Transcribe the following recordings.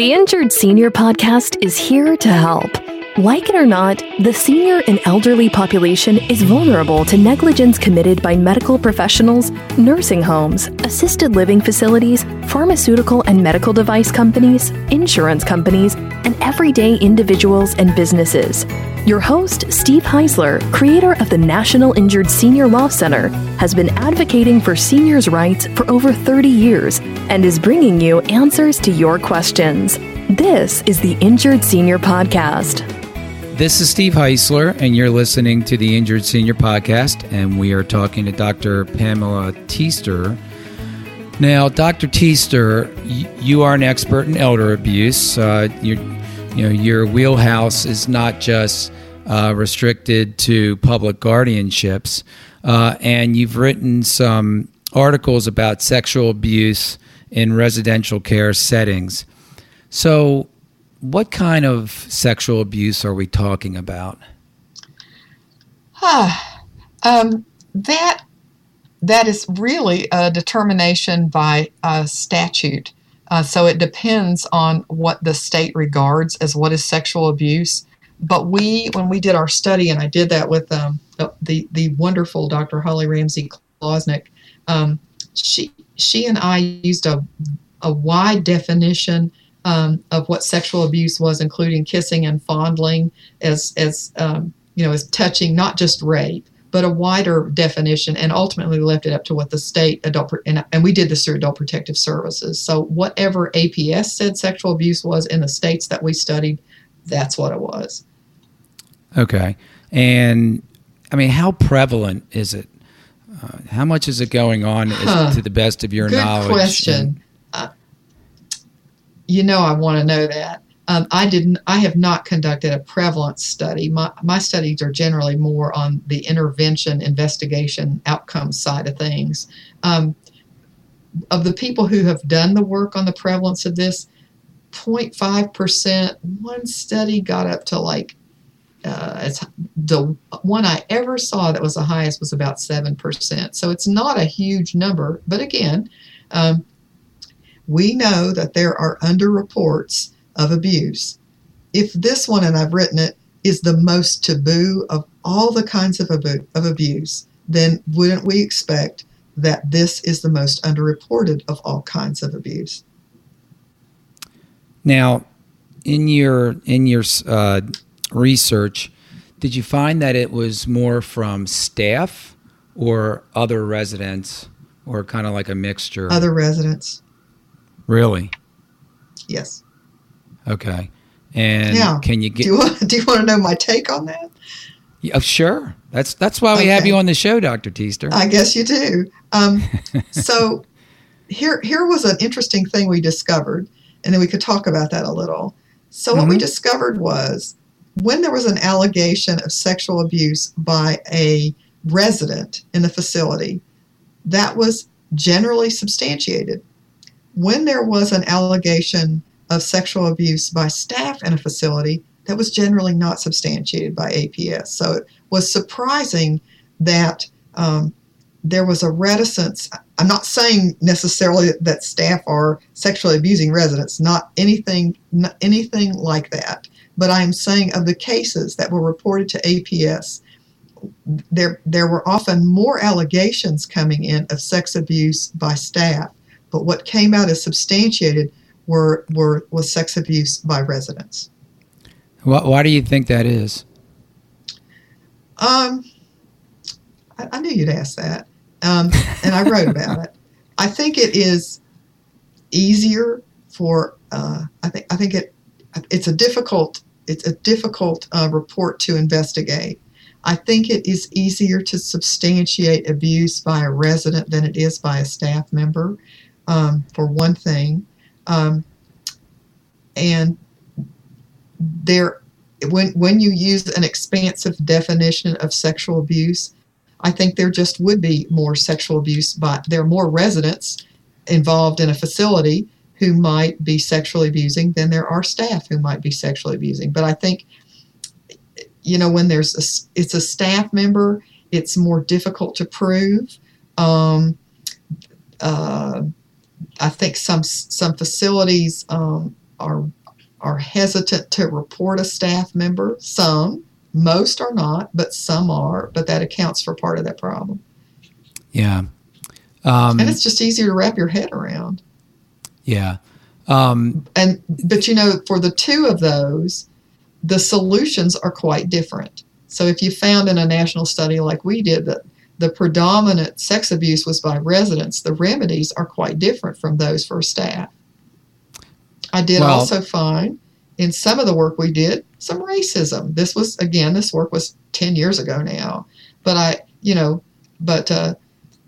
The Injured Senior Podcast is here to help. Like it or not, the senior and elderly population is vulnerable to negligence committed by medical professionals, nursing homes, assisted living facilities, pharmaceutical and medical device companies, insurance companies, and everyday individuals and businesses. Your host, Steve Heisler, creator of the National Injured Senior Law Center, has been advocating for seniors' rights for over 30 years and is bringing you answers to your questions. This is the Injured Senior Podcast. This is Steve Heisler, and you're listening to the Injured Senior Podcast, and we are talking to Dr. Pamela Teaster. Now, Dr. Teaster, you are an expert in elder abuse. Uh, you know, your wheelhouse is not just uh, restricted to public guardianships, uh, and you've written some articles about sexual abuse in residential care settings. So, what kind of sexual abuse are we talking about? Ah, um, that that is really a determination by a statute. Uh, so it depends on what the state regards as what is sexual abuse. But we, when we did our study, and I did that with um, the, the, the wonderful Dr. Holly Ramsey Klawsnik, um, she she and I used a a wide definition um, of what sexual abuse was, including kissing and fondling, as as um, you know, as touching, not just rape, but a wider definition, and ultimately left it up to what the state adult and, and we did this through Adult Protective Services. So whatever APS said sexual abuse was in the states that we studied, that's what it was. Okay, and I mean, how prevalent is it? Uh, how much is it going on, huh. to the best of your Good knowledge? Good question you know I want to know that. Um, I didn't. I have not conducted a prevalence study. My my studies are generally more on the intervention, investigation, outcome side of things. Um, of the people who have done the work on the prevalence of this, 0.5 percent. One study got up to like uh, it's the one I ever saw that was the highest was about seven percent. So it's not a huge number, but again, um, we know that there are underreports of abuse. If this one, and I've written it, is the most taboo of all the kinds of, abu- of abuse, then wouldn't we expect that this is the most underreported of all kinds of abuse? Now, in your in your uh, research, did you find that it was more from staff or other residents, or kind of like a mixture? Other residents. Really? Yes. Okay. And yeah. can you get? Do you, want, do you want to know my take on that? Yeah, oh, sure. That's that's why we okay. have you on the show, Doctor Teaster. I guess you do. Um, so here here was an interesting thing we discovered, and then we could talk about that a little. So mm-hmm. what we mm-hmm. discovered was when there was an allegation of sexual abuse by a resident in the facility, that was generally substantiated when there was an allegation of sexual abuse by staff in a facility, that was generally not substantiated by APS. So it was surprising that um, there was a reticence. I'm not saying necessarily that staff are sexually abusing residents, not anything, not anything like that. But I am saying of the cases that were reported to APS, there there were often more allegations coming in of sex abuse by staff but what came out as substantiated were, were was sex abuse by residents. Why, why do you think that is? Um, I, I knew you'd ask that, um, and I wrote about it. I think it is easier for. Uh, I think I think it it's a difficult it's a difficult uh, report to investigate. I think it is easier to substantiate abuse by a resident than it is by a staff member um, for one thing. Um, and there, when, when you use an expansive definition of sexual abuse, I think there just would be more sexual abuse, but there are more residents involved in a facility who might be sexually abusing than there are staff who might be sexually abusing. But I think, you know, when there's a, it's a staff member, it's more difficult to prove. Um, uh, I think some some facilities um, are are hesitant to report a staff member. Some, most are not, but some are. But that accounts for part of that problem. Yeah, um, and it's just easier to wrap your head around. Yeah. Um, and but you know, for the two of those, the solutions are quite different. So if you found in a national study like we did that the predominant sex abuse was by residents, the remedies are quite different from those for staff. I did well, also find in some of the work we did some racism. This was again, this work was ten years ago now, but I, you know, but uh,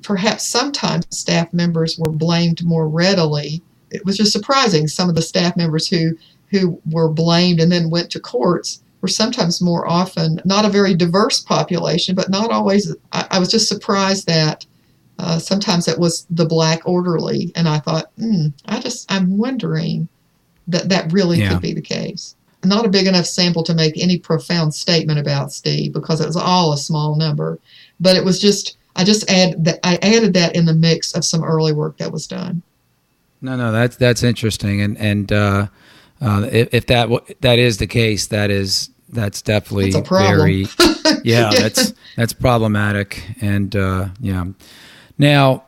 perhaps sometimes staff members were blamed more readily. It was just surprising. Some of the staff members who who were blamed and then went to courts were sometimes more often not a very diverse population, but not always. I, I was just surprised that uh, sometimes it was the black orderly, and I thought, hmm, I just I'm wondering that that really yeah. could be the case. Not a big enough sample to make any profound statement about Steve because it was all a small number, but it was just I just add that I added that in the mix of some early work that was done. No, no, that's that's interesting, and and uh, uh, if, if, that that is the case, that is that's definitely that's very yeah, yeah, that's that's problematic, and uh, yeah. Now,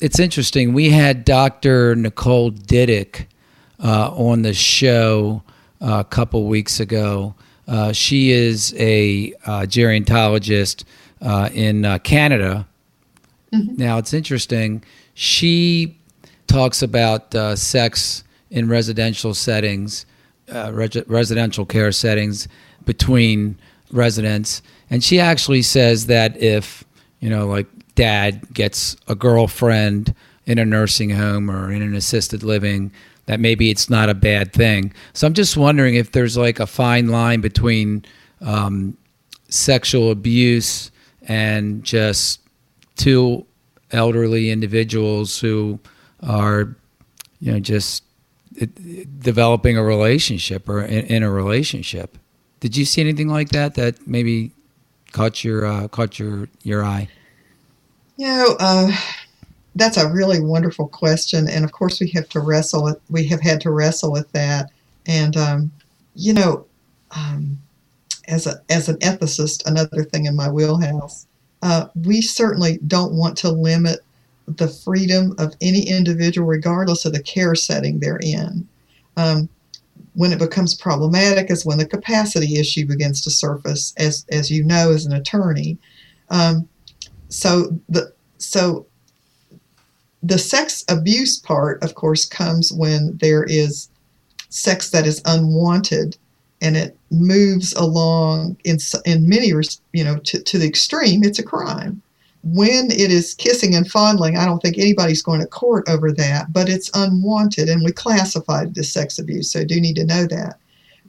it's interesting. We had Dr. Nicole Didyk uh, on the show uh, a couple weeks ago. Uh, she is a gerontologist uh, in uh, Canada. Mm-hmm. Now it's interesting. She talks about uh, sex in residential settings, uh, residential care settings between residents, and she actually says that if you know, like dad gets a girlfriend in a nursing home or in an assisted living, that maybe it's not a bad thing. So I'm just wondering if there's like a fine line between um, sexual abuse and just two elderly individuals who are, you know, just developing a relationship or in, in, a relationship. Did you see anything like that that maybe caught your uh, caught your your eye? You know, uh, that's a really wonderful question, and of course we have to wrestle with we have had to wrestle with that, and um, you know. Um, as a as an ethicist, another thing in my wheelhouse. Uh, we certainly don't want to limit the freedom of any individual, regardless of the care setting they're in. Um, when it becomes problematic is when the capacity issue begins to surface, as as you know as an attorney. Um, so the so the sex abuse part, of course, comes when there is sex that is unwanted and it moves along in in many you know to, to the extreme it's a crime when it is kissing and fondling i don't think anybody's going to court over that but it's unwanted and we classify it as sex abuse so do need to know that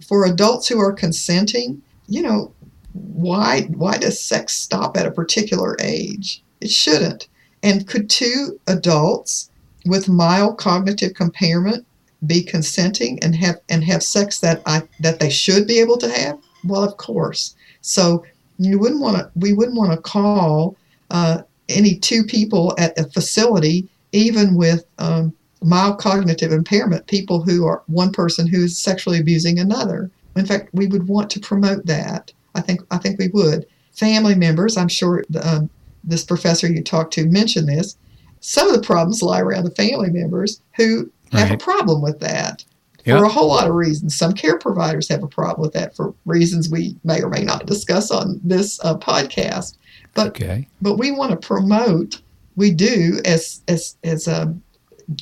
for adults who are consenting you know why why does sex stop at a particular age it shouldn't and could two adults with mild cognitive impairment be consenting and have and have sex that I that they should be able to have? Well, of course. So you wouldn't want to. We wouldn't want to call uh, any two people at a facility, even with um, mild cognitive impairment, people who are one person who is sexually abusing another. In fact, we would want to promote that. I think I think we would. Family members, I'm sure um, this professor you talked to mentioned this. Some of the problems lie around the family members who have right. a problem with that yep. for a whole lot of reasons. Some care providers have a problem with that for reasons we may or may not discuss on this uh, podcast. But okay. but we want to promote. We do as as as uh,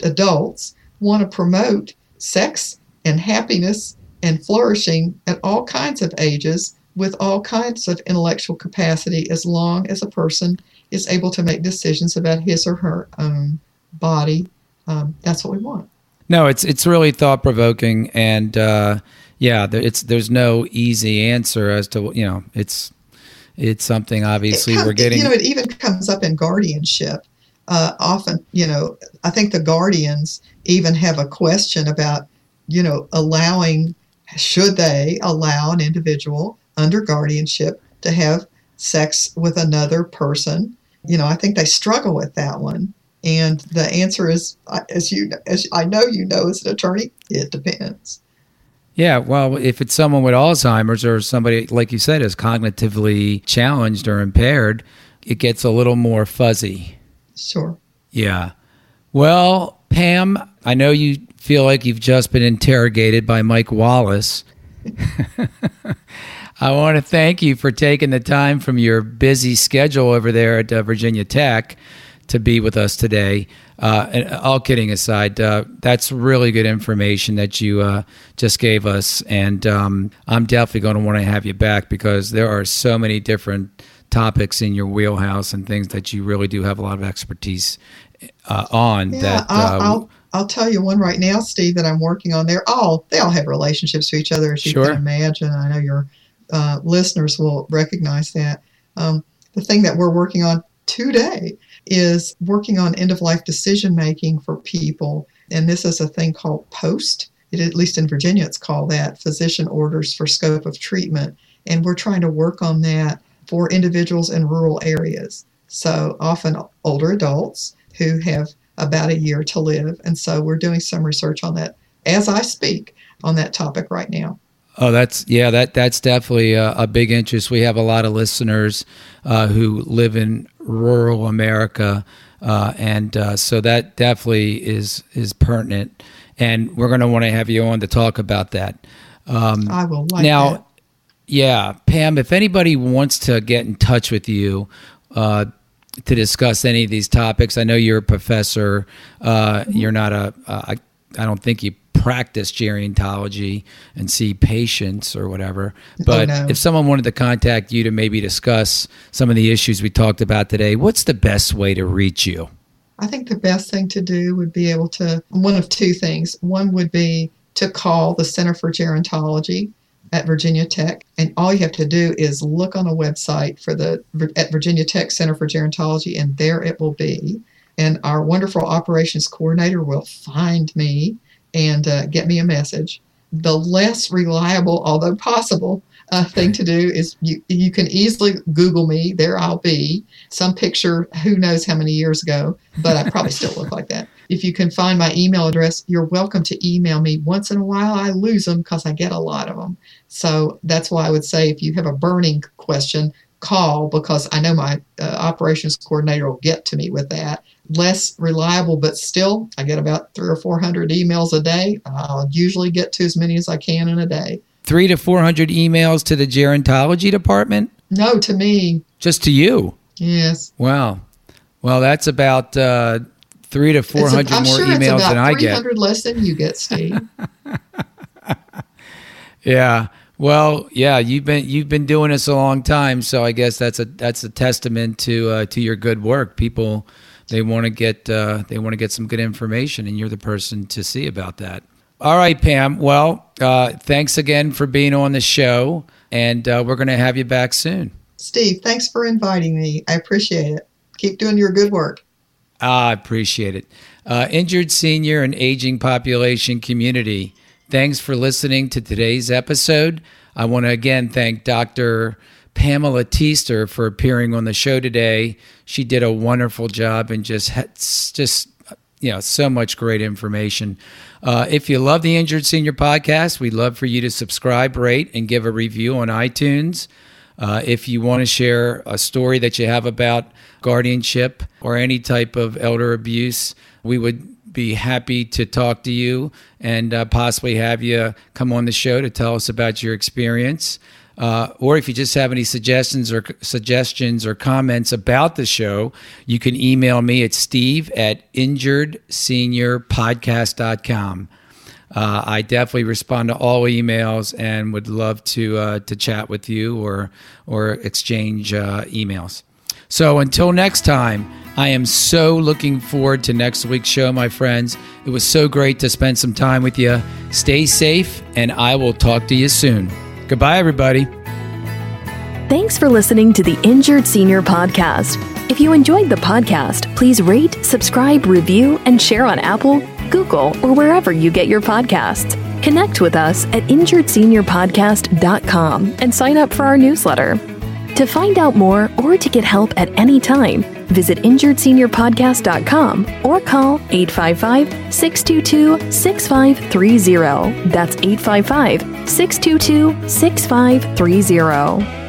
adults want to promote sex and happiness and flourishing at all kinds of ages with all kinds of intellectual capacity as long as a person is able to make decisions about his or her own body. Um, that's what we want. No, it's it's really thought provoking, and uh, yeah, it's there's no easy answer as to you know it's it's something obviously comes, we're getting. You know, it even comes up in guardianship. Uh, often, you know, I think the guardians even have a question about you know allowing should they allow an individual under guardianship to have sex with another person. You know, I think they struggle with that one. And the answer is, as you, as I know you know as an attorney, it depends. Yeah, well, if it's someone with Alzheimer's or somebody, like you said, is cognitively challenged or impaired, it gets a little more fuzzy. Sure. Yeah. Well, Pam, I know you feel like you've just been interrogated by Mike Wallace. I want to thank you for taking the time from your busy schedule over there at uh, Virginia Tech to be with us today. Uh, and all kidding aside, uh, that's really good information that you uh, just gave us, and um, I'm definitely going to want to have you back because there are so many different topics in your wheelhouse and things that you really do have a lot of expertise uh, on. Yeah, that I'll, uh, I'll I'll tell you one right now, Steve, that I'm working on. They're all they all have relationships to each other, as you Sure. can imagine. I know your uh, listeners will recognize that. Um, the thing that we're working on today is working on end of life decision making for people, and this is a thing called POST. It, at least in Virginia, it's called that Physician Orders for Scope of Treatment, and we're trying to work on that for individuals in rural areas. So often older adults who have about a year to live. And so we're doing some research on that as I speak on that topic right now. Oh, that's yeah, that that's definitely a, a big interest. We have a lot of listeners uh, who live in rural America, uh, and uh, so that definitely is is pertinent. And we're going to want to have you on to talk about that. Um, I will like now, that. yeah, Pam, if anybody wants to get in touch with you uh, to discuss any of these topics, I know you're a professor. Uh, You're not a. Uh, I, I don't think you practice gerontology and see patients or whatever. Oh, but no. if someone wanted to contact you to maybe discuss some of the issues we talked about today, what's the best way to reach you? I think the best thing to do would be able to, one of two things. One would be to call the Center for Gerontology at Virginia Tech. And all you have to do is look on a website for the at Virginia Tech Center for Gerontology, and there it will be. And our wonderful operations coordinator will find me and uh, get me a message. The less reliable, although possible, uh, thing to do is you, you can easily Google me. There I'll be. Some picture, who knows how many years ago, but I probably still look like that. If you can find my email address, you're welcome to email me. Once in a while, I lose them because I get a lot of them. So that's why I would say if you have a burning question, call because I know my uh, operations coordinator will get to me with that. Less reliable, but still, I get about three or four hundred emails a day. I'll usually get to as many as I can in a day. Three to 400 emails to the gerontology department? No, to me, Just to you? yes. Wow. Well, that's about uh, three to It's a- 400 more sure emails than I get. 300 less than you get, Steve. Yeah. Well, yeah, you've been you've been doing this a long time, so I guess that's a that's a testament to uh, to your good work. People they want to get uh, they want to get some good information, and you're the person to see about that. All right, Pam. Well, uh, thanks again for being on the show, and uh, we're going to have you back soon. Steve, thanks for inviting me. I appreciate it. Keep doing your good work. I appreciate it. Uh, injured senior and aging population community, thanks for listening to today's episode. I want to again thank Dr. Pamela Teaster for appearing on the show today. She did a wonderful job and just had just you know so much great information. Uh, if you love the Injured Senior podcast, we'd love for you to subscribe, rate, and give a review on iTunes. Uh, if you want to share a story that you have about guardianship or any type of elder abuse, we would be happy to talk to you and uh, possibly have you come on the show to tell us about your experience. Uh, or if you just have any suggestions or suggestions or comments about the show, you can email me at steve at injuredseniorpodcast.com. Uh, I definitely respond to all emails and would love to uh, to chat with you or or exchange uh, emails. So until next time, I am so looking forward to next week's show, my friends. It was so great to spend some time with you. Stay safe, and I will talk to you soon. Goodbye, everybody. Thanks for listening to the Injured Senior Podcast. If you enjoyed the podcast, please rate, subscribe, review, and share on Apple, Google, or wherever you get your podcasts. Connect with us at injuredseniorpodcast.com and sign up for our newsletter. To find out more or to get help at any time, visit injuredseniorpodcast.com or call 855 622 6530. That's 855 622 6530.